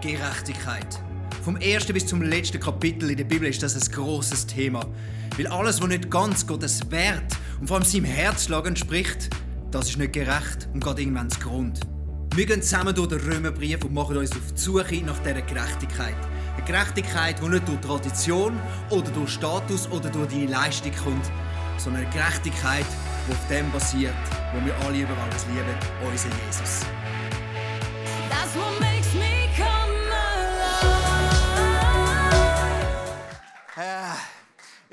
Gerechtigkeit. Vom ersten bis zum letzten Kapitel in der Bibel ist das ein großes Thema. Weil alles, was nicht ganz Gottes Wert und vor allem seinem Herzschlag entspricht, das ist nicht gerecht und geht irgendwann zu Grund. Wir gehen zusammen durch den Römerbrief und machen uns auf die Suche nach dieser Gerechtigkeit. Eine Gerechtigkeit, die nicht durch Tradition oder durch Status oder durch deine Leistung kommt, sondern eine Gerechtigkeit, die auf dem basiert, wo wir alle über alles lieben, unser Jesus.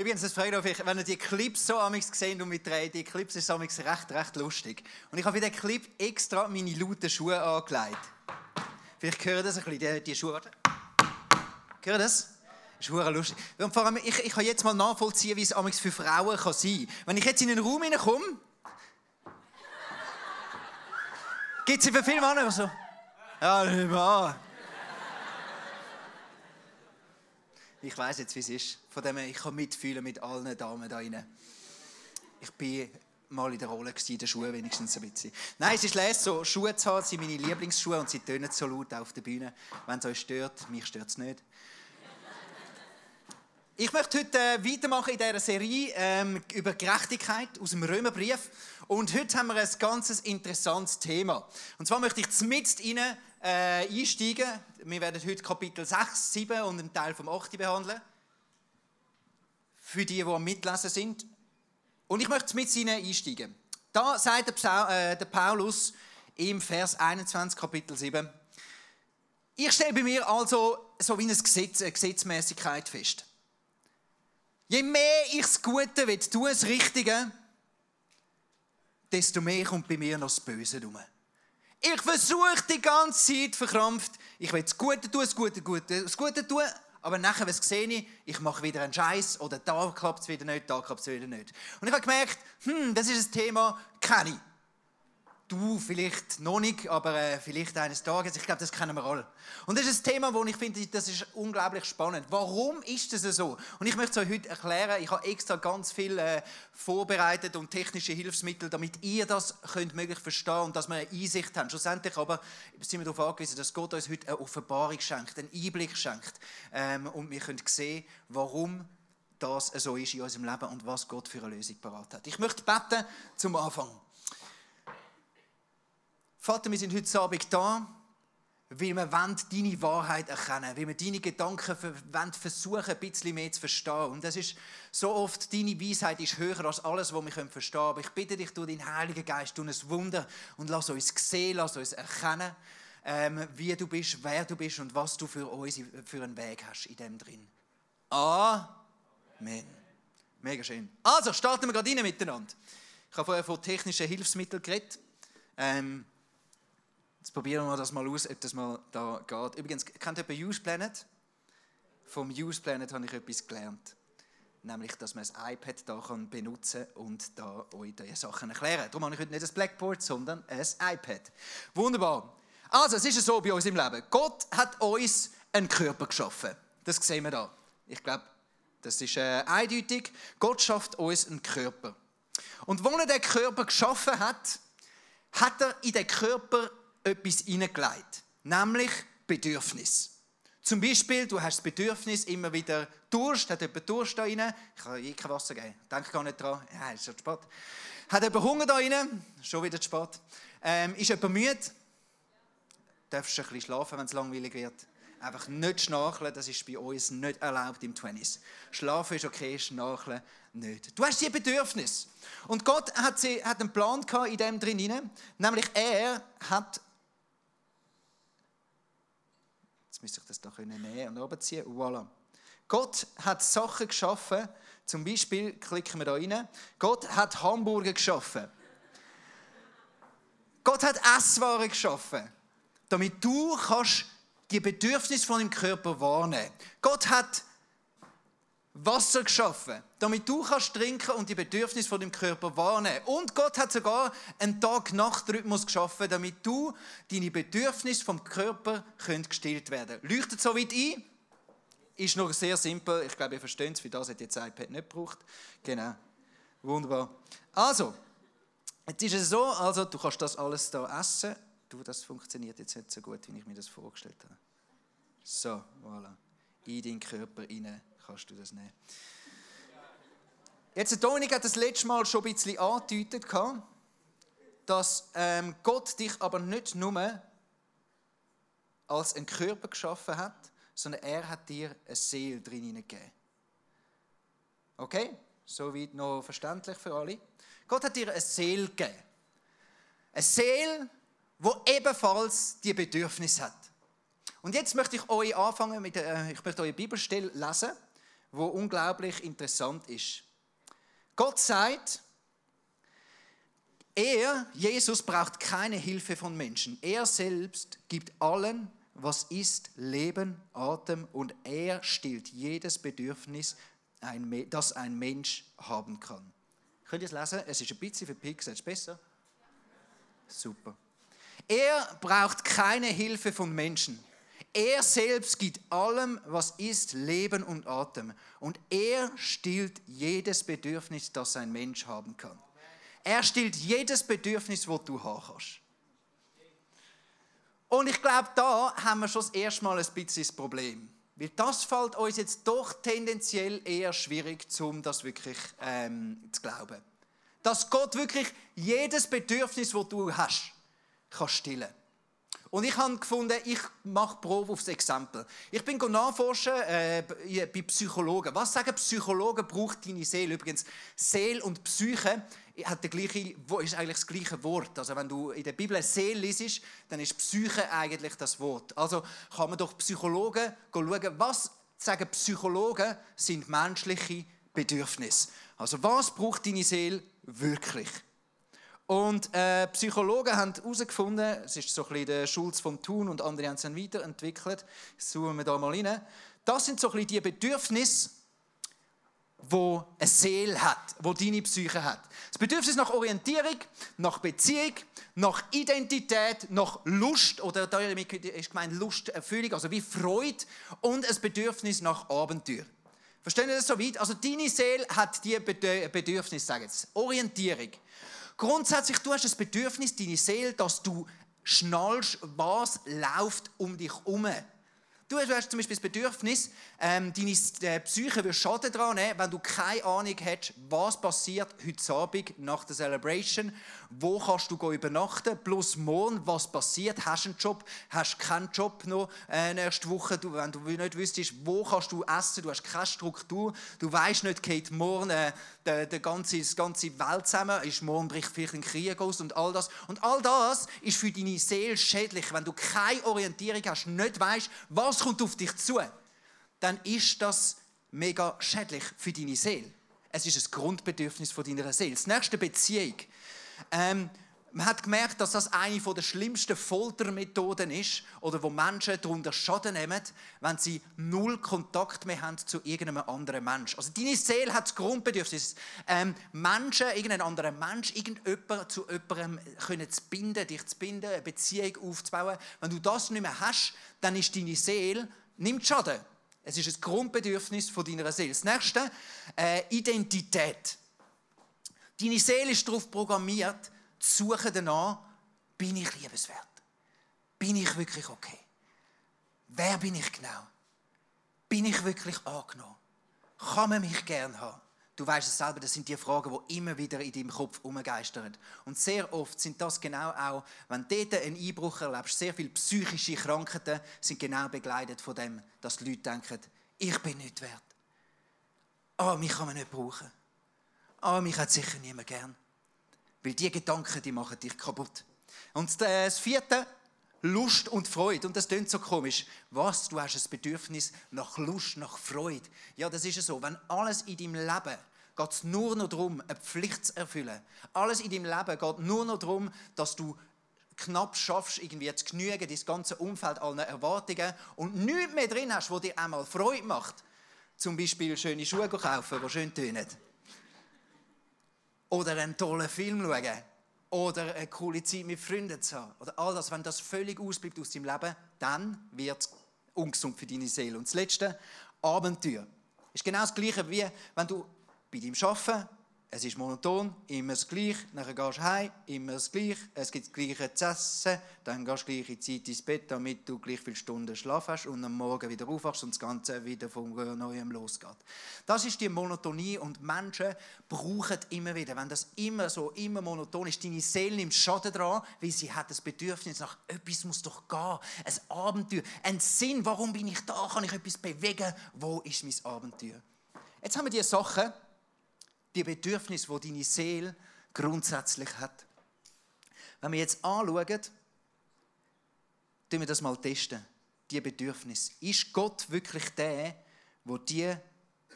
Übrigens, das freut mich, wenn ihr die Clips so amigs gesehen und mit drei, die Clips ist amigs recht, recht lustig. Und ich habe für den Clip extra meine lauten Schuhe angelegt. Vielleicht hören das ein bisschen, die, die Schuhe. Warte. Hören das? Das ist lustig. Und vor allem, ich, ich kann jetzt mal nachvollziehen, wie es amigs für Frauen kann sein kann. Wenn ich jetzt in einen Raum hineinkomme, gibt es für viele Männer so. Ja, nimm an. Ich weiß jetzt, wie es ist. Von dem ich kann mitfühlen mit allen Damen da rein. Ich bin mal in der Rolle in den Schuhen wenigstens ein bisschen. Nein, es ist les, so Schuhe zu haben, sind meine Lieblingsschuhe und sie tönen so laut auf der Bühne. Wenn es euch stört, mich stört es nicht. Ich möchte heute äh, weitermachen in dieser Serie ähm, über Gerechtigkeit aus dem Römerbrief. Und heute haben wir ein ganz interessantes Thema. Und zwar möchte ich zumindest rein, äh, einsteigen. Wir werden heute Kapitel 6, 7 und einen Teil vom 8 behandeln. Für die, die am Mitlesen sind. Und ich möchte mit ihnen einsteigen. Da sagt der, Psa äh, der Paulus im Vers 21, Kapitel 7. Ich stelle bei mir also so wie ein Gesetz, eine Gesetzmäßigkeit fest. Je mehr ich das Gute will, tue das Richtige, desto mehr kommt bei mir noch das Böse rum. Ich versuche die ganze Zeit verkrampft, ich will das Gute tun, das Gute, Gute, das Gute tun, aber nachher, was sehe ich, ich mache wieder einen Scheiß oder da klappt es wieder nicht, da klappt es wieder nicht. Und ich habe gemerkt, hm, das ist ein Thema, kenne ich. Du vielleicht noch nicht, aber äh, vielleicht eines Tages. Ich glaube, das kennen wir alle. Und das ist ein Thema, wo ich finde, das ist unglaublich spannend. Warum ist das so? Und ich möchte es euch heute erklären. Ich habe extra ganz viel äh, vorbereitet und technische Hilfsmittel, damit ihr das könnt möglich verstehen und dass wir eine Einsicht haben. Schlussendlich aber sind wir darauf angewiesen, dass Gott uns heute eine Offenbarung schenkt, einen Einblick schenkt. Ähm, und wir können sehen, warum das so ist in unserem Leben und was Gott für eine Lösung parat hat. Ich möchte beten zum Anfang. Vater, wir sind heute Abend da, weil wir deine Wahrheit erkennen weil wir deine Gedanken versuchen, ein bisschen mehr zu verstehen. Und das ist so oft, deine Weisheit ist höher als alles, was wir verstehen können. Aber ich bitte dich, du, dein Heiliger Geist, tu ein Wunder und lass uns sehen, lass uns erkennen, ähm, wie du bist, wer du bist und was du für uns für einen Weg hast in dem drin. Amen. Mega schön. Also, starten wir gerade rein miteinander. Ich habe vorher von technischen Hilfsmitteln geredet. Ähm, Jetzt probieren wir das mal aus, ob das mal da geht. Übrigens, kennt ihr Use Planet? Vom Use Planet habe ich etwas gelernt. Nämlich, dass man ein iPad da kann benutzen und da euch diese Sachen erklären. Darum habe ich heute nicht ein Blackboard, sondern ein iPad. Wunderbar. Also, es ist so bei uns im Leben. Gott hat uns einen Körper geschaffen. Das sehen wir da. Ich glaube, das ist äh, eindeutig. Gott schafft uns einen Körper. Und wo er den Körper geschaffen hat, hat er in den Körper etwas hineingelegt, nämlich Bedürfnis. Zum Beispiel, du hast das Bedürfnis, immer wieder Durst, hat jemand Durst da rein? Ich kann eh kein Wasser geben, denke gar nicht dran, ja, ist schon spät. Hat jemand Hunger da rein? Schon wieder zu spät. Ähm, ist jemand müde? Darfst du ein bisschen schlafen, wenn es langweilig wird? Einfach nicht schnarchen, das ist bei uns nicht erlaubt im Twenties. Schlafen ist okay, schnarchen nicht. Du hast die Bedürfnis. Und Gott hat, sie, hat einen Plan in dem drin, nämlich er hat Jetzt müsste ich das da nehmen und runterziehen. Voilà. Gott hat Sachen geschaffen, zum Beispiel, klicken wir da rein, Gott hat Hamburger geschaffen. Gott hat Esswaren geschaffen, damit du kannst die Bedürfnisse von deinem Körper wahrnehmen. Gott hat Wasser geschaffen, damit du kannst trinken und die Bedürfnisse von dem Körper wahrnehmen. Und Gott hat sogar einen Tag-Nacht-Rhythmus geschaffen, damit du deine Bedürfnisse vom Körper können gestillt werden. Leuchtet so weit ein? Ist noch sehr simpel. Ich glaube, ihr versteht es, wie das hat jetzt iPad nicht gebraucht. Genau. Wunderbar. Also, jetzt ist es so, also du kannst das alles da essen. Du, das funktioniert jetzt nicht so gut, wie ich mir das vorgestellt habe. So, voilà. In deinen Körper rein kannst du das nehmen. Jetzt, der Dominik hat das letzte Mal schon ein bisschen angedeutet, dass ähm, Gott dich aber nicht nur als einen Körper geschaffen hat, sondern er hat dir eine Seele drin gegeben. Okay? Soweit noch verständlich für alle. Gott hat dir eine Seele gegeben. Eine Seele, die ebenfalls die Bedürfnis hat. Und jetzt möchte ich euch anfangen mit, äh, ich möchte eure Bibelstelle lesen, wo unglaublich interessant ist. Gott sagt, er, Jesus, braucht keine Hilfe von Menschen. Er selbst gibt allen, was ist, Leben, Atem und er stillt jedes Bedürfnis, das ein Mensch haben kann. Könnt ihr es lesen? Es ist ein bisschen verpixelt. Ist besser? Super. Er braucht keine Hilfe von Menschen. Er selbst gibt allem, was ist, Leben und Atem. Und er stillt jedes Bedürfnis, das ein Mensch haben kann. Er stillt jedes Bedürfnis, das du kannst. Und ich glaube, da haben wir schon das erste Mal ein bisschen das Problem. Weil das fällt uns jetzt doch tendenziell eher schwierig, um das wirklich ähm, zu glauben. Dass Gott wirklich jedes Bedürfnis, das du hast, kann stillen. Und ich habe gefunden, ich mache Probe aufs Exempel. Ich bin nachforschen äh, bei Psychologen. Was sagen Psychologen, braucht deine Seele? Übrigens, Seele und Psyche hat der gleiche, ist eigentlich das gleiche Wort. Also wenn du in der Bibel Seele liest, dann ist Psyche eigentlich das Wort. Also kann man doch Psychologen schauen, was sagen Psychologen sind menschliche Bedürfnisse. Also was braucht deine Seele wirklich? Und äh, Psychologen haben herausgefunden, es ist so ein bisschen der Schulz von Thun und andere haben es dann weiterentwickelt, das suchen wir da mal rein, das sind so ein bisschen die Bedürfnisse, wo eine Seele hat, wo deine Psyche hat. Das Bedürfnis nach Orientierung, nach Beziehung, nach Identität, nach Lust oder damit ist gemeint Lusterfüllung, also wie Freude und ein Bedürfnis nach Abenteuer. Verstehen Sie das so weit? Also deine Seele hat die Bedürfnis, sagen jetzt, Orientierung. Grundsätzlich, du hast das Bedürfnis, deine Seele, dass du schnallst, was läuft um dich herum. Du hast zum Beispiel das Bedürfnis, ähm, deine äh, Psyche wird Schaden daran nehmen, wenn du keine Ahnung hast, was passiert heute Abend nach der Celebration, wo kannst du übernachten, plus morgen, was passiert, hast du einen Job, hast keinen Job noch äh, nächste Woche, du, wenn du nicht wüsstest, wo kannst du essen, du hast keine Struktur, du weißt nicht, geht morgen äh, der, der ganze, das ganze Welt zusammen, ist morgen bricht vielleicht ein Krieg aus und all das. Und all das ist für deine Seele schädlich, wenn du keine Orientierung hast, nicht weißt, was kommt auf dich zu dann ist das mega schädlich für deine Seele. Es ist ein Grundbedürfnis von deiner Seele. Das nächste Beziehung. Ähm, man hat gemerkt, dass das eine der schlimmsten Foltermethoden ist, oder wo Menschen darunter Schaden nehmen, wenn sie null Kontakt mehr haben zu irgendeinem anderen Mensch. Also deine Seele hat das Grundbedürfnis, ähm, Menschen, irgendeinen anderen Mensch, irgendjemand zu jemandem können zu binden, dich zu binden, eine Beziehung aufzubauen. Wenn du das nicht mehr hast, dann ist deine Seele nimmt Schaden. Es ist ein Grundbedürfnis von deiner Seele. Das nächste, äh, Identität. Deine Seele ist darauf programmiert, zu suchen danach, bin ich liebenswert? Bin ich wirklich okay? Wer bin ich genau? Bin ich wirklich angenommen? Kann man mich gern haben? Du weißt es selber, das sind die Fragen, die immer wieder in deinem Kopf umgeistern. Und sehr oft sind das genau auch, wenn du dort einen Einbruch erlebst, sehr viele psychische Krankheiten sind genau begleitet von dem, dass die Leute denken, ich bin nicht wert. Ah, oh, mich kann man nicht brauchen. Oh, mich hat sicher niemand gern. Weil die Gedanken, die machen dich kaputt. Und das vierte, Lust und Freude. Und das klingt so komisch. Was? Du hast ein Bedürfnis nach Lust, nach Freude. Ja, das ist so. Wenn alles in deinem Leben geht nur noch darum, eine Pflicht zu erfüllen. Alles in deinem Leben geht nur noch darum, dass du knapp schaffst, irgendwie zu genügen, das ganze Umfeld allen Erwartungen und nichts mehr drin hast, wo dir einmal Freude macht. Zum Beispiel schöne Schuhe kaufen, die schön tönen. Oder einen tollen Film schauen oder eine coole Zeit mit Freunden zu haben oder all das, wenn das völlig ausbleibt aus deinem Leben, dann wird es ungesund für deine Seele. Und das letzte, Abenteuer. Ist genau das Gleiche, wie wenn du bei deinem Arbeiten Es ist monoton, immer das Gleiche. Dann gehst du heim, immer das Gleiche. Es gibt das Gleiche zu essen. Dann gehst du gleiche Zeit ins Bett, damit du gleich viele Stunden Schlaf hast und am Morgen wieder aufwachst und das Ganze wieder von Neuem losgeht. Das ist die Monotonie und Menschen brauchen immer wieder, wenn das immer so, immer monoton ist, deine Seele nimmt Schaden dran, weil sie hat das Bedürfnis nach etwas muss doch gehen, ein Abenteuer, ein Sinn, warum bin ich da, kann ich etwas bewegen, wo ist mein Abenteuer? Jetzt haben wir diese Sachen, die Bedürfnisse, die deine Seele grundsätzlich hat. Wenn wir jetzt anschauen, tun wir das mal testen. Die Bedürfnisse. Ist Gott wirklich der, wo die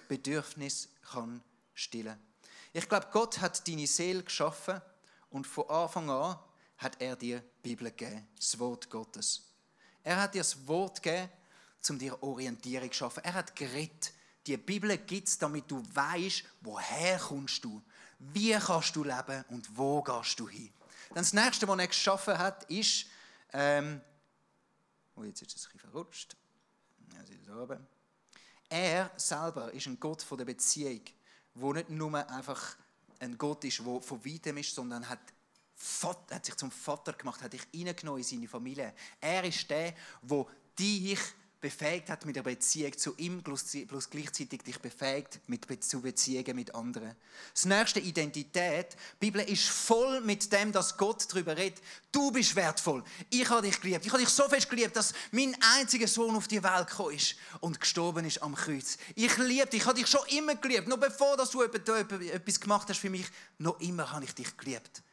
Bedürfnis kann stillen? Ich glaube, Gott hat deine Seele geschaffen und von Anfang an hat er dir die Bibel gegeben, das Wort Gottes. Er hat dir das Wort gegeben, um dir Orientierung zu schaffen. Er hat geredet. Die Bibel gibt es, damit du weißt, woher kommst du, wie kannst du leben und wo gehst du hin. Dann das nächste, was er geschaffen hat, ist, ähm, oh, jetzt ist es ein bisschen verrutscht. Ja, sie oben. Er selber ist ein Gott von der Beziehung, wo nicht nur einfach ein Gott ist, der von weitem ist, sondern hat, hat sich zum Vater gemacht, hat dich reingenommen in seine Familie. Er ist der, der dich befähigt hat mit der Beziehung zu ihm, plus, gleichzeitig dich befähigt mit, zu Beziehungen mit anderen. Das nächste Identität. Die Bibel ist voll mit dem, dass Gott darüber redet. Du bist wertvoll. Ich habe dich geliebt. Ich habe dich so fest geliebt, dass mein einziger Sohn auf die Welt gekommen ist und gestorben ist am Kreuz. Ich liebe dich. Ich habe dich schon immer geliebt. Noch bevor dass du etwas gemacht hast für mich, noch immer habe ich dich geliebt.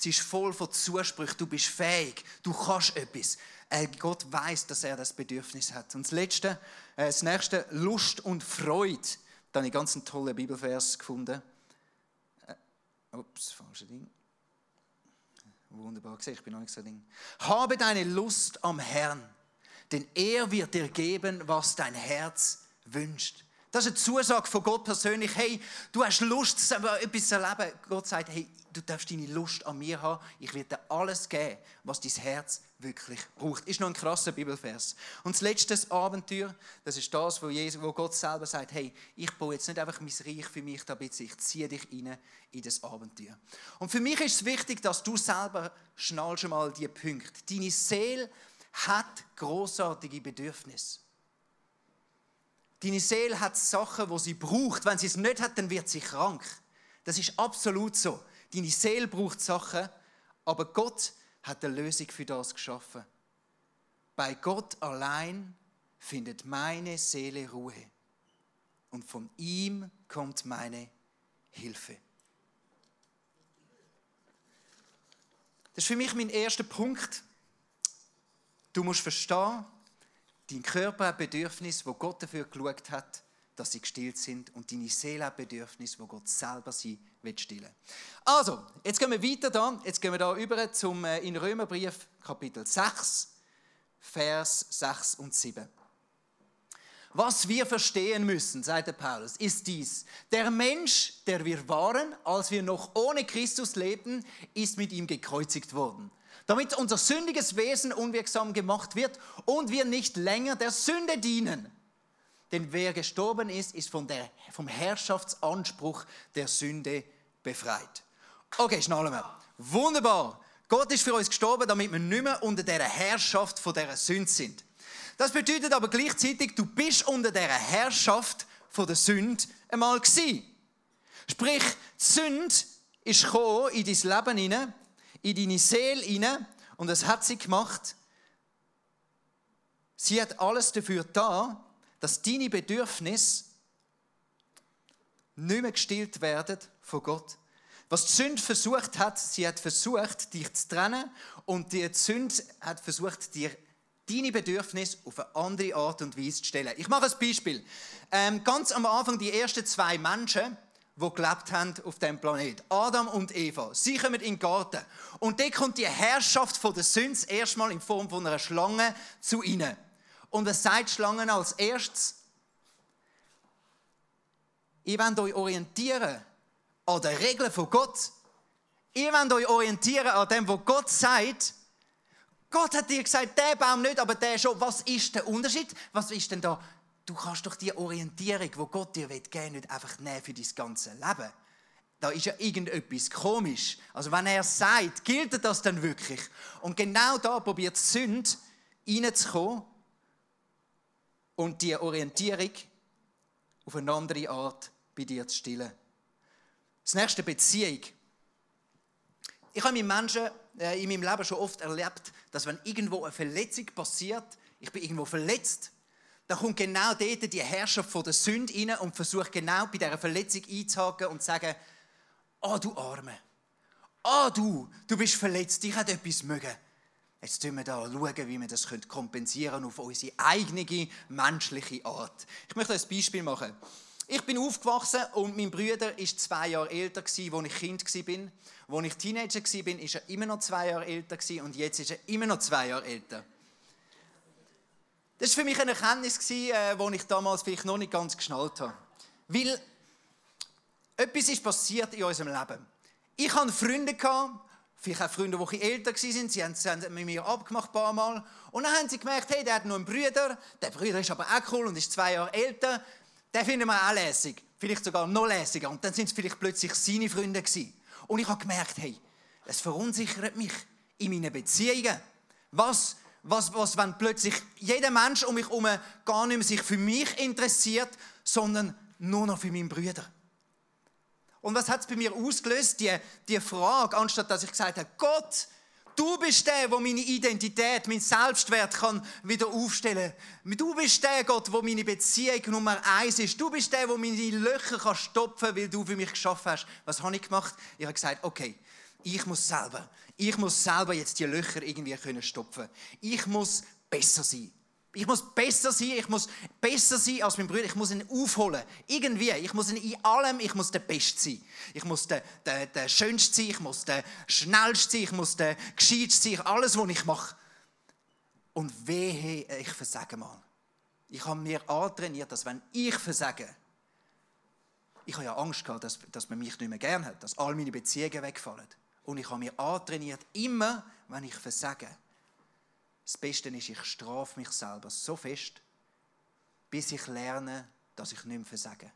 Sie ist voll von Zusprüchen. Du bist fähig. Du kannst etwas. Äh, Gott weiß, dass er das Bedürfnis hat. Und das Letzte, äh, das nächste, Lust und Freude. Da habe ich ganz einen tollen Bibelvers gefunden. Äh, ups, falsches Ding. Wunderbar gesehen, ich bin noch nicht so Ding. Habe deine Lust am Herrn, denn er wird dir geben, was dein Herz wünscht. Das ist eine Zusage von Gott persönlich. Hey, du hast Lust, etwas zu erleben. Gott sagt, hey, du darfst deine Lust an mir haben. Ich werde dir alles geben, was dein Herz wirklich braucht. Ist noch ein krasser Bibelvers. Und das letzte Abenteuer, das ist das, wo, Jesus, wo Gott selber sagt, hey, ich baue jetzt nicht einfach mein Reich für mich, damit ich ziehe dich rein in das Abenteuer. Und für mich ist es wichtig, dass du selber schnallst mal die Punkte. Deine Seele hat großartige Bedürfnisse. Deine Seele hat Sachen, wo sie braucht. Wenn sie es nicht hat, dann wird sie krank. Das ist absolut so. Deine Seele braucht Sachen, aber Gott hat eine Lösung für das geschaffen. Bei Gott allein findet meine Seele Ruhe und von ihm kommt meine Hilfe. Das ist für mich mein erster Punkt. Du musst verstehen, Dein Körper hat Bedürfnisse, wo Gott dafür geschaut hat, dass sie gestillt sind. Und deine Seele hat Bedürfnisse, wo Gott selber sie will stillen Also, jetzt gehen wir weiter da. Jetzt gehen wir da über zum, äh, in Römerbrief Kapitel 6, Vers 6 und 7. Was wir verstehen müssen, sagt der Paulus, ist dies. Der Mensch, der wir waren, als wir noch ohne Christus lebten, ist mit ihm gekreuzigt worden damit unser sündiges Wesen unwirksam gemacht wird und wir nicht länger der Sünde dienen. Denn wer gestorben ist, ist von der, vom Herrschaftsanspruch der Sünde befreit. Okay, schnallen wir. Wunderbar. Gott ist für uns gestorben, damit wir nicht mehr unter der Herrschaft von der Sünde sind. Das bedeutet aber gleichzeitig, du bist unter der Herrschaft von der Sünde einmal gewesen. Sprich, die Sünde ist in dein Leben hinein in deine Seele hinein und das hat sie gemacht. Sie hat alles dafür da, dass deine Bedürfnisse nicht mehr gestillt werden von Gott. Was die Sünde versucht hat, sie hat versucht, dich zu trennen und die Sünde hat versucht, dir deine Bedürfnisse auf eine andere Art und Weise zu stellen. Ich mache ein Beispiel. Ähm, ganz am Anfang, die ersten zwei Menschen, die gelebt haben auf dem Planet. Adam und Eva. Sie kommen in den Garten. Und dort kommt die Herrschaft von der Sünde erstmal in Form von einer Schlange zu ihnen. Und was sagt die Schlange als erstes? Ihr wollt euch orientieren an den Regeln von Gott. Ihr wollt euch orientieren an dem, was Gott sagt. Gott hat dir gesagt, der Baum nicht, aber der schon. Was ist der Unterschied? Was ist denn da du kannst doch die Orientierung, wo Gott dir will, nicht einfach nehmen für dein ganze Leben. da ist ja irgendetwas komisch. Also wenn er sagt, gilt das dann wirklich? Und genau da probiert die Sünde reinzukommen und die Orientierung auf eine andere Art bei dir zu stillen. Das nächste Beziehung. Ich habe mit Menschen äh, in meinem Leben schon oft erlebt, dass wenn irgendwo eine Verletzung passiert, ich bin irgendwo verletzt, dann kommt genau dort die Herrschaft von der Sünde rein und versucht genau bei dieser Verletzung einzuhaken und zu sagen, oh du Arme, oh du, du bist verletzt, ich hätte etwas mögen. Jetzt schauen wir da schauen, wie wir das kompensieren auf unsere eigene menschliche Art. Ich möchte ein Beispiel machen. Ich bin aufgewachsen und mein Bruder ist zwei Jahre älter als ich Kind war. Als ich Teenager war, ist er immer noch zwei Jahre älter und jetzt ist er immer noch zwei Jahre älter. Das war für mich eine Erkenntnis, die äh, ich damals vielleicht noch nicht ganz geschnallt habe. Weil etwas ist passiert in unserem Leben. Ich hatte Freunde, vielleicht auch Freunde, die älter waren, sie haben es mit mir abgemacht ein paar Mal. Und dann haben sie gemerkt, hey, der hat noch einen Bruder, der Bruder ist aber auch cool und ist zwei Jahre älter, den finden wir auch lässig, vielleicht sogar noch lässiger. Und dann sind es vielleicht plötzlich seine Freunde gewesen. Und ich habe gemerkt, hey, es verunsichert mich in meinen Beziehungen. Was was, was wenn plötzlich jeder Mensch um mich herum gar nicht mehr sich für mich interessiert, sondern nur noch für meinen Brüder. Und was hat es bei mir ausgelöst? Die, die Frage, anstatt dass ich gesagt habe, Gott, du bist der, der meine Identität, mein Selbstwert kann wieder aufstellen kann. Du bist der Gott, der meine Beziehung Nummer eins ist. Du bist der, der meine Löcher kann stopfen kann, weil du für mich geschaffen hast. Was habe ich gemacht? Ich habe gesagt, okay, ich muss selber, ich muss selber jetzt die Löcher irgendwie können stopfen. Ich muss besser sein. Ich muss besser sein, ich muss besser sein als mein Bruder, ich muss ihn aufholen. Irgendwie, ich muss ihn in allem, ich muss der Beste sein. Ich muss der, der, der Schönste sein, ich muss der Schnellste sein, ich muss der Gescheitste sein, alles, was ich mache. Und wehe, ich versage mal. Ich habe mir antrainiert, dass wenn ich versage, ich habe ja Angst gehabt, dass, dass man mich nicht mehr gern hat, dass all meine Beziehungen wegfallen. Und ich habe mir antrainiert, immer, wenn ich versage, das Beste ist, ich strafe mich selber so fest, bis ich lerne, dass ich nicht mehr versage.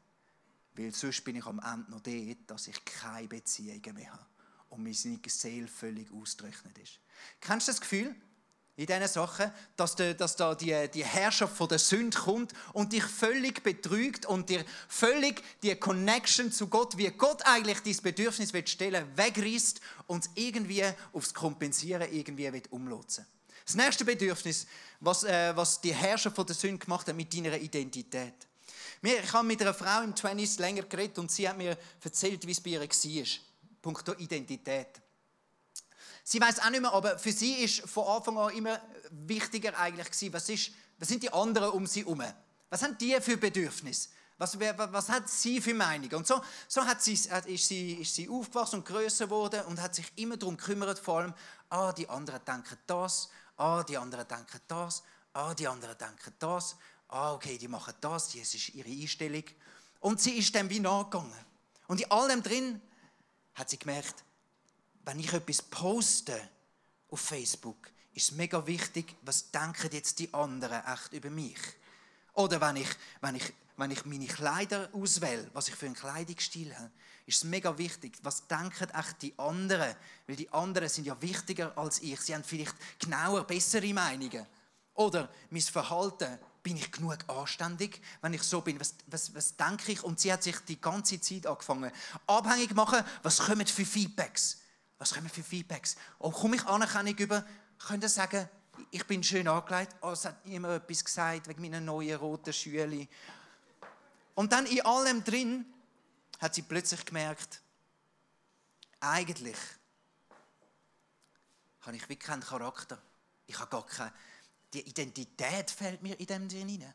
Weil sonst bin ich am Ende noch dort, dass ich keine Beziehungen mehr habe und meine Seele völlig ausgerechnet ist. Kennst du das Gefühl? in diesen Sachen, dass, da, dass da die, die Herrschaft von der Sünde kommt und dich völlig betrügt und dir völlig die Connection zu Gott, wie Gott eigentlich dieses Bedürfnis will stellen, wegreißt und irgendwie aufs Kompensieren irgendwie will umlotsen. Das nächste Bedürfnis, was, äh, was die Herrschaft von der Sünde gemacht hat mit deiner Identität. Ich habe mit einer Frau im 20s länger geredet und sie hat mir erzählt, wie es bei ihr war. Punkto Identität. Sie weiß auch nicht mehr, aber für sie ist von Anfang an immer wichtiger eigentlich gewesen, was, ist, was sind die anderen um sie herum? Was haben die für Bedürfnisse? Was, was, hat sie für Meinung? Und so, so hat sie, ist, sie, ist sie aufgewachsen und größer geworden und hat sich immer darum gekümmert, vor allem, ah, die anderen denken das, ah, die anderen denken das, ah, die anderen denken das, ah, okay, die machen das, das ist ihre Einstellung. Und sie ist dem wie nachgegangen. Und in allem drin hat sie gemerkt, wenn ich etwas poste auf Facebook, ist es mega wichtig, was denken jetzt die anderen echt über mich. Oder wenn ich, wenn ich, wenn ich meine Kleider auswähle, was ich für einen Kleidungsstil habe, ist es mega wichtig, was denken echt die anderen. Weil die anderen sind ja wichtiger als ich. Sie haben vielleicht genauer, bessere Meinungen. Oder mein Verhalten, bin ich genug anständig, wenn ich so bin? Was, was, was denke ich? Und sie hat sich die ganze Zeit angefangen, abhängig machen, was kommen für Feedbacks was kommen für Feedbacks? Oh, komme ich Anerkennung über? Könnt ihr sagen, ich bin schön angelegt, oh, es hat niemand etwas gesagt wegen meiner neuen roten Schüle. Und dann in allem drin hat sie plötzlich gemerkt, eigentlich habe ich wirklich keinen Charakter. Ich habe gar keine, die Identität fällt mir in dem drin rein.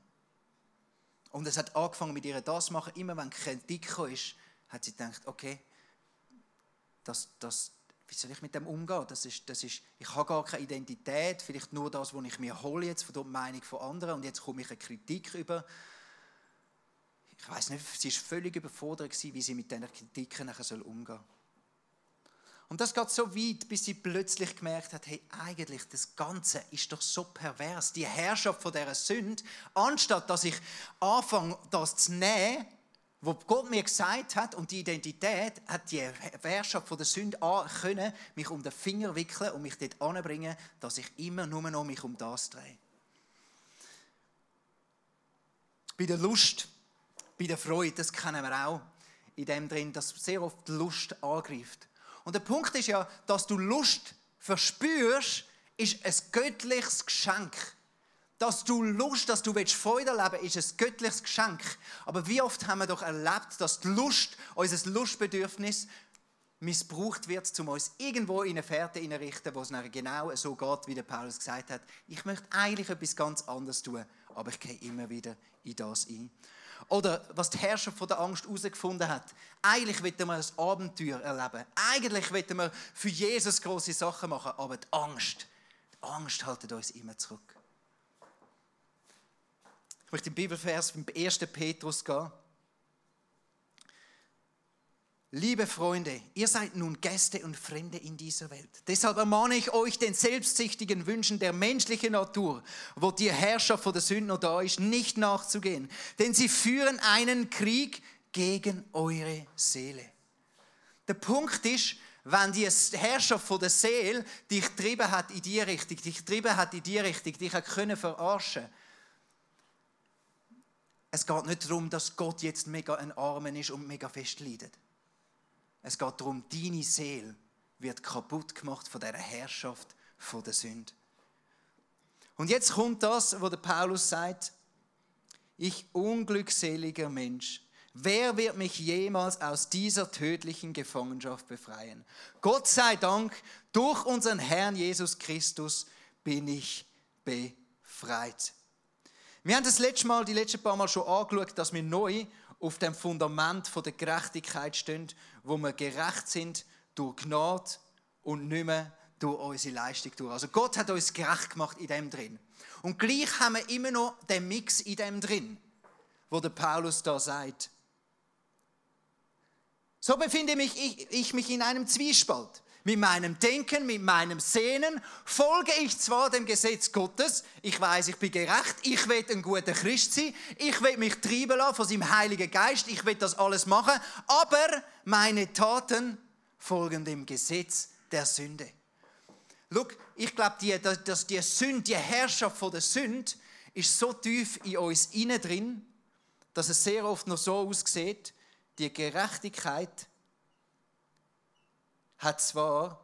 Und es hat angefangen mit ihr das zu machen. Immer wenn Kritik kam, hat sie gedacht, okay, das, das, wie soll ich mit dem umgehen? Das ist, das ist, ich habe gar keine Identität, vielleicht nur das, was ich mir hole jetzt von der Meinung von anderen und jetzt komme ich eine Kritik über. Ich weiß nicht, sie war völlig überfordert, wie sie mit diesen Kritiken nachher umgehen soll. Und das geht so weit, bis sie plötzlich gemerkt hat, hey, eigentlich das Ganze ist doch so pervers. Die Herrschaft von dieser Sünde, anstatt dass ich anfange, das zu nehmen wo Gott mir gesagt hat und die Identität hat die Herrschaft von der Sünde an können, mich um den Finger wickeln und mich dort anbringen, dass ich immer nur noch mich um das drehe. Bei der Lust, bei der Freude, das kennen wir auch in dem drin, dass sehr oft Lust angreift. Und der Punkt ist ja, dass du Lust verspürst, ist ein göttliches Geschenk. Dass du Lust, dass du Freude erleben willst, ist ein göttliches Geschenk. Aber wie oft haben wir doch erlebt, dass die Lust, unser Lustbedürfnis, missbraucht wird, um uns irgendwo in eine Fährte zu richten, wo es nachher genau so geht, wie der Paulus gesagt hat. Ich möchte eigentlich etwas ganz anderes tun, aber ich gehe immer wieder in das ein. Oder was die Herrscher von der Angst herausgefunden hat. Eigentlich wollten wir ein Abenteuer erleben. Eigentlich wollten wir für Jesus große Sachen machen, aber die Angst, die Angst haltet uns immer zurück. Ich möchte im Bibelvers vom 1. Petrus gehen. Liebe Freunde, ihr seid nun Gäste und Fremde in dieser Welt. Deshalb ermahne ich euch, den selbstsüchtigen Wünschen der menschlichen Natur, wo die Herrschaft von der Sünde noch da ist, nicht nachzugehen. Denn sie führen einen Krieg gegen eure Seele. Der Punkt ist, wenn die Herrschaft von der Seele dich getrieben hat in die Richtung, dich getrieben hat in die Richtung, dich hat können verarschen es geht nicht darum, dass Gott jetzt mega ein Armen ist und mega fest leidet. Es geht darum, deine Seele wird kaputt gemacht von der Herrschaft von der Sünde. Und jetzt kommt das, wo der Paulus sagt, ich unglückseliger Mensch, wer wird mich jemals aus dieser tödlichen Gefangenschaft befreien? Gott sei Dank, durch unseren Herrn Jesus Christus bin ich befreit. Wir haben das letzte Mal, die letzten paar Mal schon angeschaut, dass wir neu auf dem Fundament der Gerechtigkeit stehen, wo wir gerecht sind durch Gnade und nicht mehr durch unsere Leistung. Also Gott hat uns gerecht gemacht in dem drin. Und gleich haben wir immer noch den Mix in dem drin, wo der Paulus da sagt. So befinde mich ich, ich mich in einem Zwiespalt. Mit meinem Denken, mit meinem Sehnen folge ich zwar dem Gesetz Gottes, ich weiß, ich bin gerecht, ich will ein guter Christ sein, ich will mich treiben lassen von seinem Heiligen Geist, ich will das alles machen, aber meine Taten folgen dem Gesetz der Sünde. Schau, ich glaube, die, dass die Sünde, die Herrschaft von der Sünde, ist so tief in uns innen drin, dass es sehr oft noch so aussieht, die Gerechtigkeit hat zwar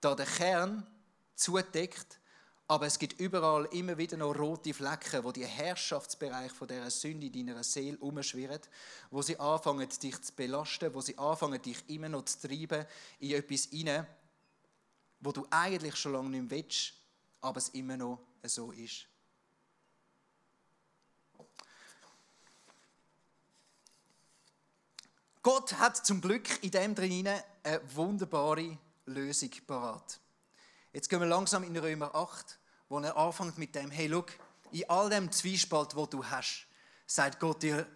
da den Kern zudeckt, aber es gibt überall immer wieder noch rote Flecken, wo die Herrschaftsbereich von dieser Sünde in deiner Seele umschwirren, wo sie anfangen, dich zu belasten, wo sie anfangen, dich immer noch zu treiben in etwas hinein, wo du eigentlich schon lange nicht willst, aber es immer noch so ist. Gott hat zum Glück in dem drin eine wunderbare Lösung parat. Jetzt gehen wir langsam in Römer 8, wo er anfängt mit dem, hey, look, in all dem Zwiespalt, wo du hast, sagt Gott dir,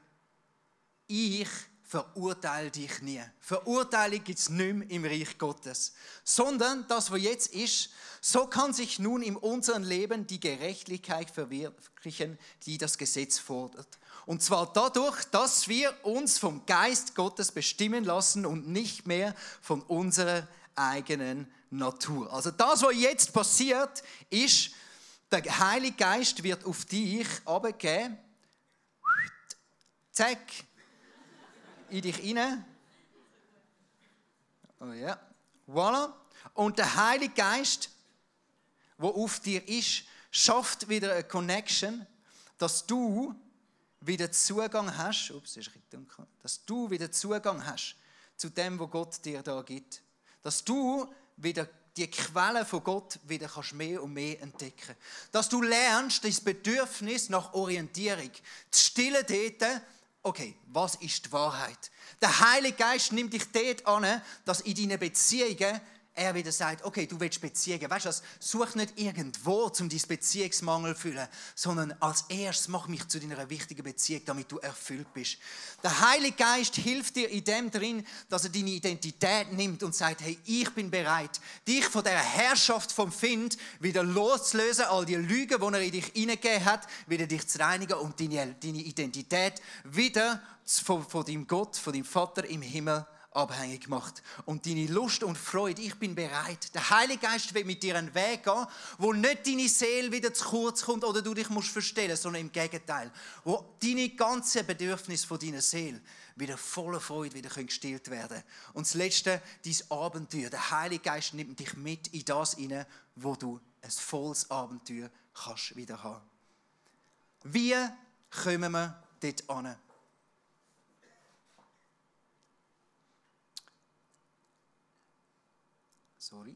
ich verurteile dich nie. Verurteilung gibt es nicht mehr im Reich Gottes. Sondern das, was jetzt ist, so kann sich nun in unserem Leben die Gerechtigkeit verwirklichen, die das Gesetz fordert. Und zwar dadurch, dass wir uns vom Geist Gottes bestimmen lassen und nicht mehr von unserer eigenen Natur. Also das, was jetzt passiert, ist, der Heilige Geist wird auf dich abgegeben. Zack. In dich hinein. Oh ja. Voilà. Und der Heilige Geist, wo auf dir ist, schafft wieder eine Connection, dass du wieder Zugang hast, ups, ist dunkel, dass du wieder Zugang hast zu dem, was Gott dir da gibt. Dass du wieder die Quelle von Gott wieder kannst mehr und mehr entdecken. Dass du lernst, das Bedürfnis nach Orientierung zu stillen dort, okay, was ist die Wahrheit? Der Heilige Geist nimmt dich dort an, dass in deinen Beziehungen er wieder sagt, okay, du willst Beziehungen. Weißt du was? Such nicht irgendwo, um deinen Beziehungsmangel zu füllen, sondern als erstes mach mich zu deiner wichtigen Beziehung, damit du erfüllt bist. Der Heilige Geist hilft dir in dem drin, dass er deine Identität nimmt und sagt, hey, ich bin bereit, dich von der Herrschaft vom Find wieder loszulösen, all die Lügen, die er in dich hineingegeben hat, wieder dich zu reinigen und deine, Identität wieder von, von deinem Gott, von deinem Vater im Himmel abhängig gemacht. Und deine Lust und Freude, ich bin bereit. Der Heilige Geist will mit dir einen Weg gehen, wo nicht deine Seele wieder zu kurz kommt oder du dich musst verstellen, sondern im Gegenteil, wo deine ganzen Bedürfnisse von deiner Seele wieder voller Freude wieder gestillt werden. Und das Letzte, dein Abenteuer. Der Heilige Geist nimmt dich mit in das hinein, wo du ein volles Abenteuer kannst wieder haben. Wie kommen wir dort an? Sorry.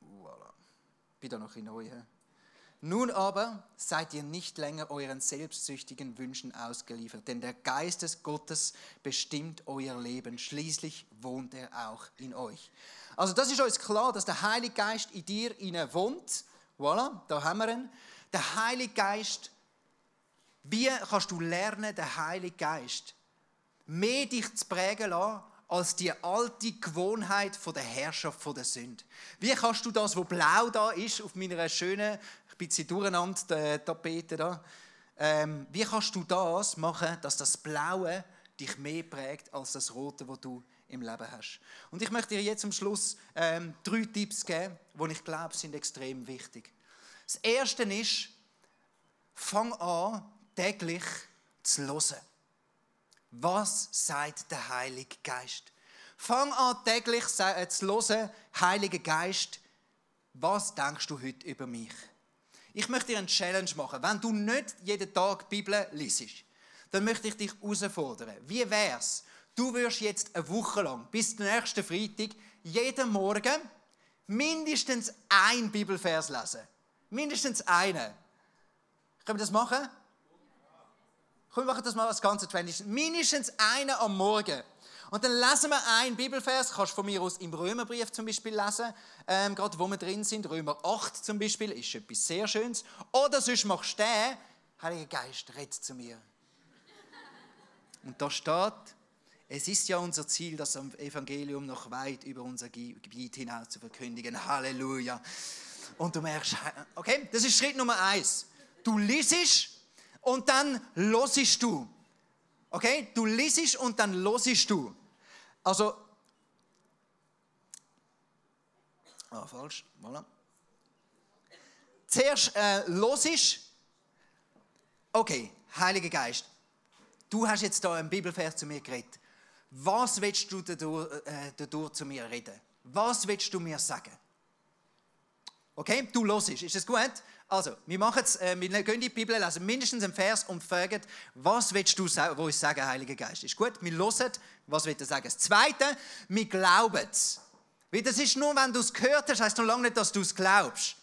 Voilà. Bin da noch in neu. Nun aber seid ihr nicht länger euren selbstsüchtigen Wünschen ausgeliefert, denn der Geist des Gottes bestimmt euer Leben. Schließlich wohnt er auch in euch. Also das ist uns klar, dass der Heilige Geist in dir inne wohnt. Voilà, da haben wir ihn. Der Heilige Geist, wie kannst du lernen, der Heilige Geist mehr dich zu prägen lassen, als die alte Gewohnheit von der Herrschaft von der Sünde. Wie kannst du das, wo blau da ist, auf meiner schönen, ein bisschen durcheinander äh, Tapete da, ähm, wie kannst du das machen, dass das Blaue dich mehr prägt als das Rote, wo du im Leben hast? Und ich möchte dir jetzt zum Schluss ähm, drei Tipps geben, die ich glaube, sind extrem wichtig. Das erste ist, fang an, täglich zu hören. Was sagt der Heilige Geist? Fang an täglich äh, zu hören, Heiliger Geist, was denkst du heute über mich? Ich möchte dir eine Challenge machen. Wenn du nicht jeden Tag die Bibel liest, dann möchte ich dich herausfordern. Wie wär's? Du wirst jetzt eine Woche lang, bis zum nächsten Freitag, jeden Morgen mindestens ein Bibelvers lesen. Mindestens einen. Können wir das machen? Komm, wir machen das mal als ganze Tradition. Mindestens einen am Morgen. Und dann lesen wir einen Bibelvers, kannst du von mir aus im Römerbrief zum Beispiel lesen, ähm, gerade wo wir drin sind, Römer 8 zum Beispiel, ist etwas sehr Schönes. Oder sonst machst du den, Heiliger Geist, red zu mir. Und da steht, es ist ja unser Ziel, das Evangelium noch weit über unser Gebiet hinaus zu verkündigen. Halleluja. Und du merkst, okay, das ist Schritt Nummer eins. Du liest und dann losisch du. Okay? Du liest und dann losisch du. Also, ah, falsch, voilà. Zuerst äh, losisch. Okay, Heiliger Geist, du hast jetzt da einen Bibelvers zu mir geredet. Was willst du dadurch, äh, dadurch zu mir reden? Was willst du mir sagen? Okay, du losisch. Ist das gut? Also, wir, äh, wir gehen in die Bibel, lesen mindestens einen Vers und fragen, was willst du sagen, wo ich sagen, Heiliger Geist? Ist gut, wir hören, was will er sagen. Das Zweite, wir glauben es. Weil das ist nur, wenn du es gehört hast, heißt noch lange nicht, dass du es glaubst.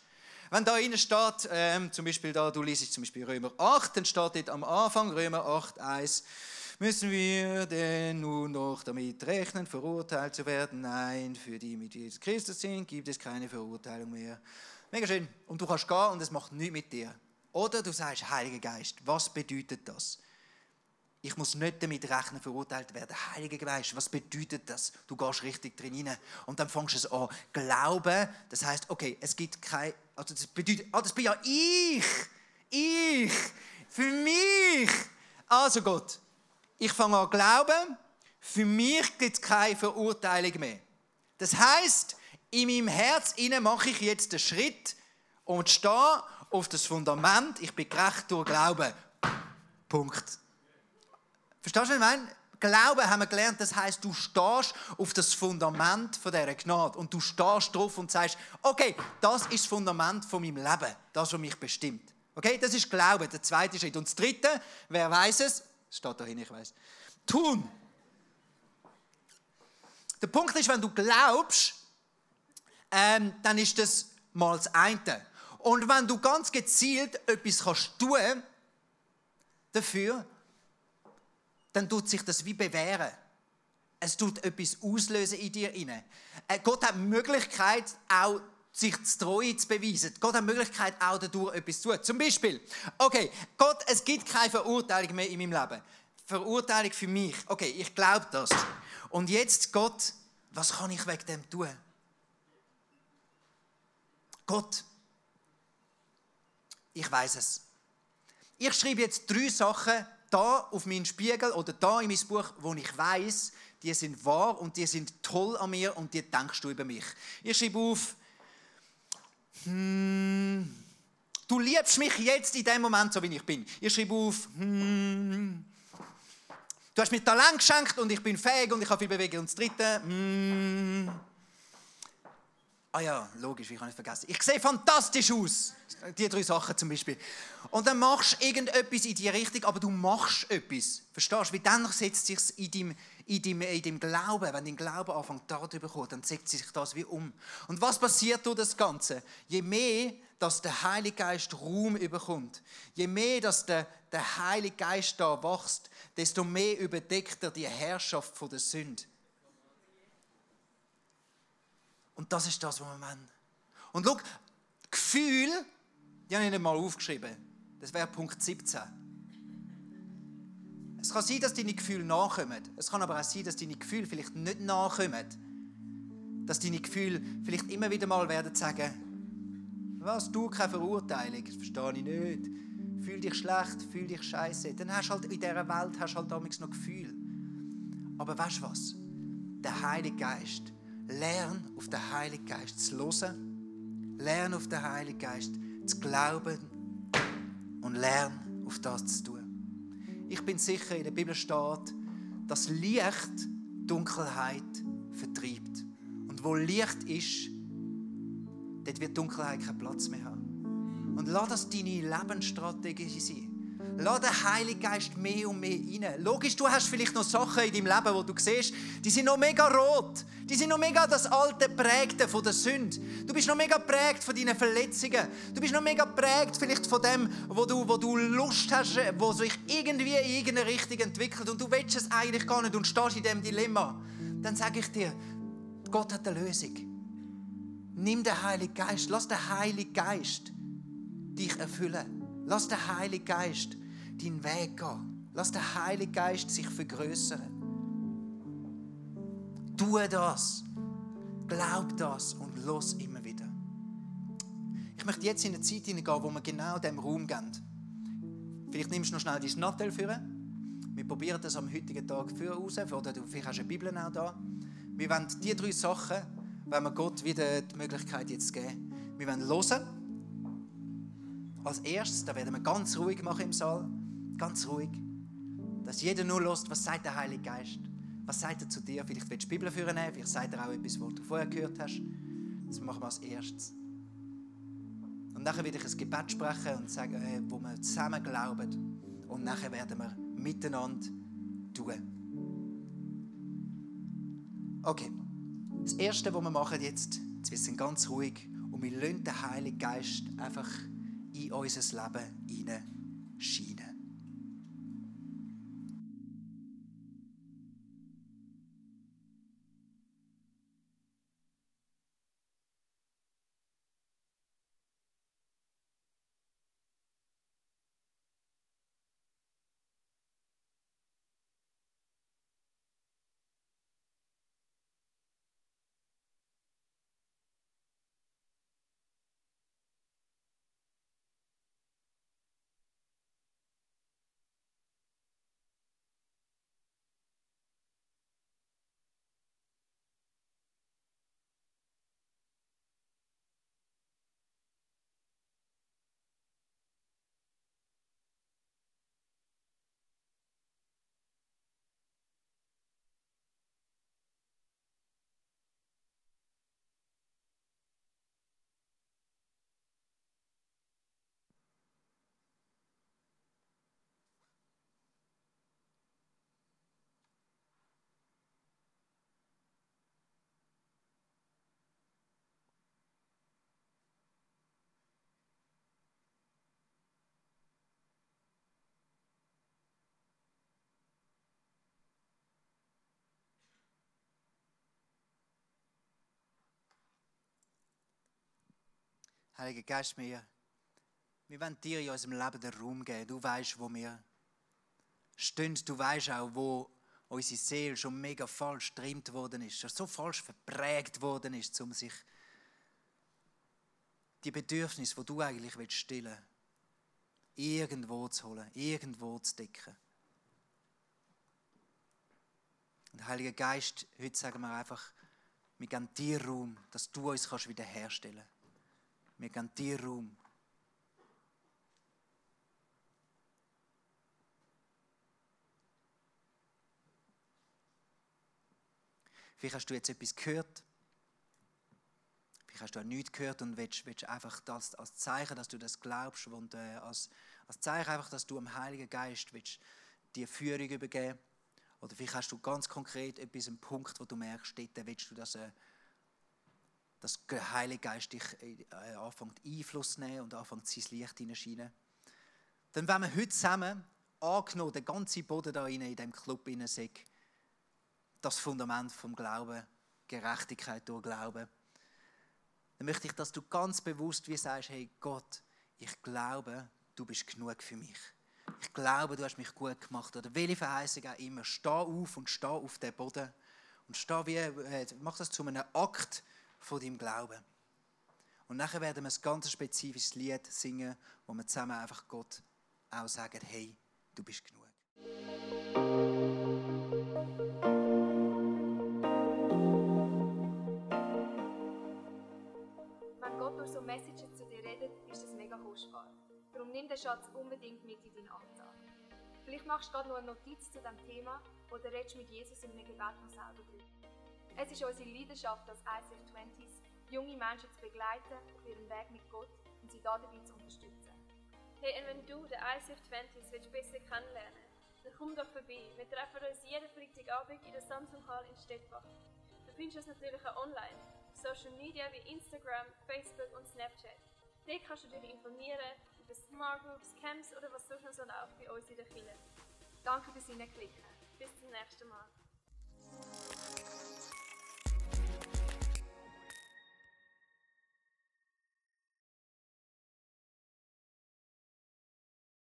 Wenn da innen steht, ähm, zum Beispiel da, du liest zum Beispiel Römer 8, dann steht dort am Anfang, Römer 8, 1, müssen wir denn nun noch damit rechnen, verurteilt zu werden? Nein, für die mit Jesus Christus sind, gibt es keine Verurteilung mehr. Mega schön. Und du kannst gehen und es macht nichts mit dir. Oder du sagst, Heiliger Geist, was bedeutet das? Ich muss nicht damit rechnen, verurteilt werden. Heiliger Geist, was bedeutet das? Du gehst richtig drin rein. Und dann fängst du es an. Glauben, das heißt, okay, es gibt kein, also das bedeutet, ah, das bin ja ich. Ich. Für mich. Also Gott, ich fange an glauben, für mich gibt es keine Verurteilung mehr. Das heißt, in meinem Herz mache ich jetzt den Schritt und stehe auf das Fundament, ich bin gerecht durch Glauben. Punkt. Verstehst du, was ich meine? Glauben haben wir gelernt, das heißt, du stehst auf das Fundament von dieser Gnade und du stehst drauf und sagst, okay, das ist das Fundament von meinem Leben, das, was mich bestimmt. Okay, das ist Glauben, der zweite Schritt. Und das dritte, wer weiß es? Es steht da hin, ich weiß. Tun. Der Punkt ist, wenn du glaubst, ähm, dann ist das mal das eine. Und wenn du ganz gezielt etwas kannst tun dafür, dann tut sich das wie bewähren. Es tut etwas auslösen in dir inne. Äh, Gott hat die Möglichkeit, auch sich zu Treue zu beweisen. Gott hat die Möglichkeit, auch dadurch etwas zu tun. Zum Beispiel, okay, Gott, es gibt keine Verurteilung mehr in meinem Leben. Verurteilung für mich. Okay, ich glaube das. Und jetzt, Gott, was kann ich wegen dem tun? Gott, ich weiß es. Ich schreibe jetzt drei Sachen da auf meinen Spiegel oder da in mein Buch, wo ich weiß, die sind wahr und die sind toll an mir und die denkst du über mich. Ich schreibe auf, hm, du liebst mich jetzt in dem Moment, so wie ich bin. Ich schreibe auf, hm, du hast mir Talent geschenkt und ich bin fähig und ich habe viel Bewegung. Und das dritte, hm, Ah ja, logisch, wie kann ich vergessen? Ich sehe fantastisch aus. Die drei Sachen zum Beispiel. Und dann machst du irgendetwas in die Richtung, aber du machst etwas. Verstehst du? Wie dann setzt sich in deinem, in, deinem, in deinem Glauben, wenn dein Glauben anfängt, da drüber kommt, dann setzt sich das wie um. Und was passiert durch das Ganze? Je mehr, dass der Heilige Geist Raum überkommt, je mehr, dass der, der Heilige Geist da wächst, desto mehr überdeckt er die Herrschaft von der Sünde. Und das ist das, was wir wollen. Und schau, Gefühl, die habe ich nicht mal aufgeschrieben. Das wäre Punkt 17. Es kann sein, dass deine Gefühle nachkommen. Es kann aber auch sein, dass deine Gefühle vielleicht nicht nachkommen. Dass deine Gefühle vielleicht immer wieder mal werden sagen, was, du, keine Verurteilung, das verstehe ich nicht. Fühl dich schlecht, fühl dich scheiße. Dann hast du halt in dieser Welt hast halt damals noch Gefühl. Aber weißt du was? Der Heilige Geist Lern auf den Heiligen Geist zu hören. Lern auf den Heiligen Geist zu glauben. Und lern auf das zu tun. Ich bin sicher, in der Bibel steht, dass Licht Dunkelheit vertreibt. Und wo Licht ist, dort wird Dunkelheit keinen Platz mehr haben. Und lass das deine Lebensstrategie sein. Lass den Heiligen Geist mehr und mehr rein. Logisch, du hast vielleicht noch Sachen in deinem Leben, wo du siehst, die sind noch mega rot. Die sind noch mega das alte Prägte von der Sünde. Du bist noch mega prägt von deinen Verletzungen. Du bist noch mega prägt vielleicht von dem, wo du, wo du Lust hast, wo sich irgendwie in irgendeine Richtung entwickelt und du willst es eigentlich gar nicht und stehst in diesem Dilemma. Dann sage ich dir, Gott hat eine Lösung. Nimm den Heiligen Geist. Lass den Heiligen Geist dich erfüllen. Lass den Heiligen Geist deinen Weg gehen. Lass den Heiligen Geist sich vergrößern. Tue das. Glaub das und los immer wieder. Ich möchte jetzt in eine Zeit hineingehen, wo wir genau dem Raum geben. Vielleicht nimmst du noch schnell dein Nattel führen. Wir probieren das am heutigen Tag für raus. Oder du, vielleicht hast du eine Bibel auch da. Wir wollen diese drei Sachen, wenn wir Gott wieder die Möglichkeit jetzt geben. Wir wollen hören. Als erstes, da werden wir ganz ruhig machen im Saal ganz ruhig, dass jeder nur lässt, was sagt der Heilige Geist. Was sagt er zu dir? Vielleicht willst du die Bibel führen, vielleicht sagt er auch etwas, was du vorher gehört hast. Das machen wir als erstes. Und nachher werde ich ein Gebet sprechen und sagen, äh, wo wir zusammen glauben. Und nachher werden wir miteinander tun. Okay. Das Erste, was wir machen jetzt, jetzt wir sind ganz ruhig und wir lassen den Heiligen Geist einfach in unser Leben hineinschienen. Heiliger Geist, wir, wir wollen dir in unserem Leben den Raum geben. Du weißt, wo wir stehen. Du weißt auch, wo unsere Seele schon mega falsch getrimmt worden ist, schon so falsch verprägt worden ist, um sich die Bedürfnisse, die du eigentlich willst stillen irgendwo zu holen, irgendwo zu decken. Und Heiliger Geist, heute sagen wir einfach, wir geben dir Raum, dass du uns wiederherstellen kannst. Wir geben dir Raum. Vielleicht hast du jetzt etwas gehört. Vielleicht hast du auch nichts gehört und willst, willst einfach das als Zeichen, dass du das glaubst und äh, als, als Zeichen einfach, dass du dem Heiligen Geist willst, die Führung übergeben Oder vielleicht hast du ganz konkret etwas, einen Punkt, wo du merkst, dort willst du, dass, äh, dass der Heilige Geist dich äh, anfängt Einfluss nehmen und anfängt sein Licht hineinscheinen. Dann wenn wir heute zusammen angenommen, der ganze Boden da in diesem Club sagt, das Fundament vom Glauben, Gerechtigkeit durch Glauben. Dann möchte ich, dass du ganz bewusst wie sagst, hey Gott, ich glaube, du bist genug für mich. Ich glaube, du hast mich gut gemacht. Oder welche Verheißung auch immer. Steh auf und steh auf den Boden. Und steh wie, äh, mach das zu einem Akt von deinem Glauben. Und nachher werden wir ein ganz spezifisches Lied singen, wo wir zusammen einfach Gott auch sagen, hey, du bist genug. nimm den Schatz unbedingt mit in deinen Alltag. Vielleicht machst du gerade noch eine Notiz zu diesem Thema oder redest mit Jesus in einem Gebet noch selber drüber. Es ist unsere Leidenschaft als ICF 20s, junge Menschen zu begleiten auf ihrem Weg mit Gott und sie dabei zu unterstützen. Hey, und wenn du den ICF 20s willst besser kennenlernen dann komm doch vorbei. Wir treffen uns jeden Freitagabend in der Samsung Hall in Stettbach. Du findest uns natürlich auch online, auf Social Media wie Instagram, Facebook und Snapchat. Dort kannst du dich informieren über Smart Groups, Camps oder was sonst noch so läuft bei uns in der Kirche. Danke fürs Hineinklicken. Bis zum nächsten Mal.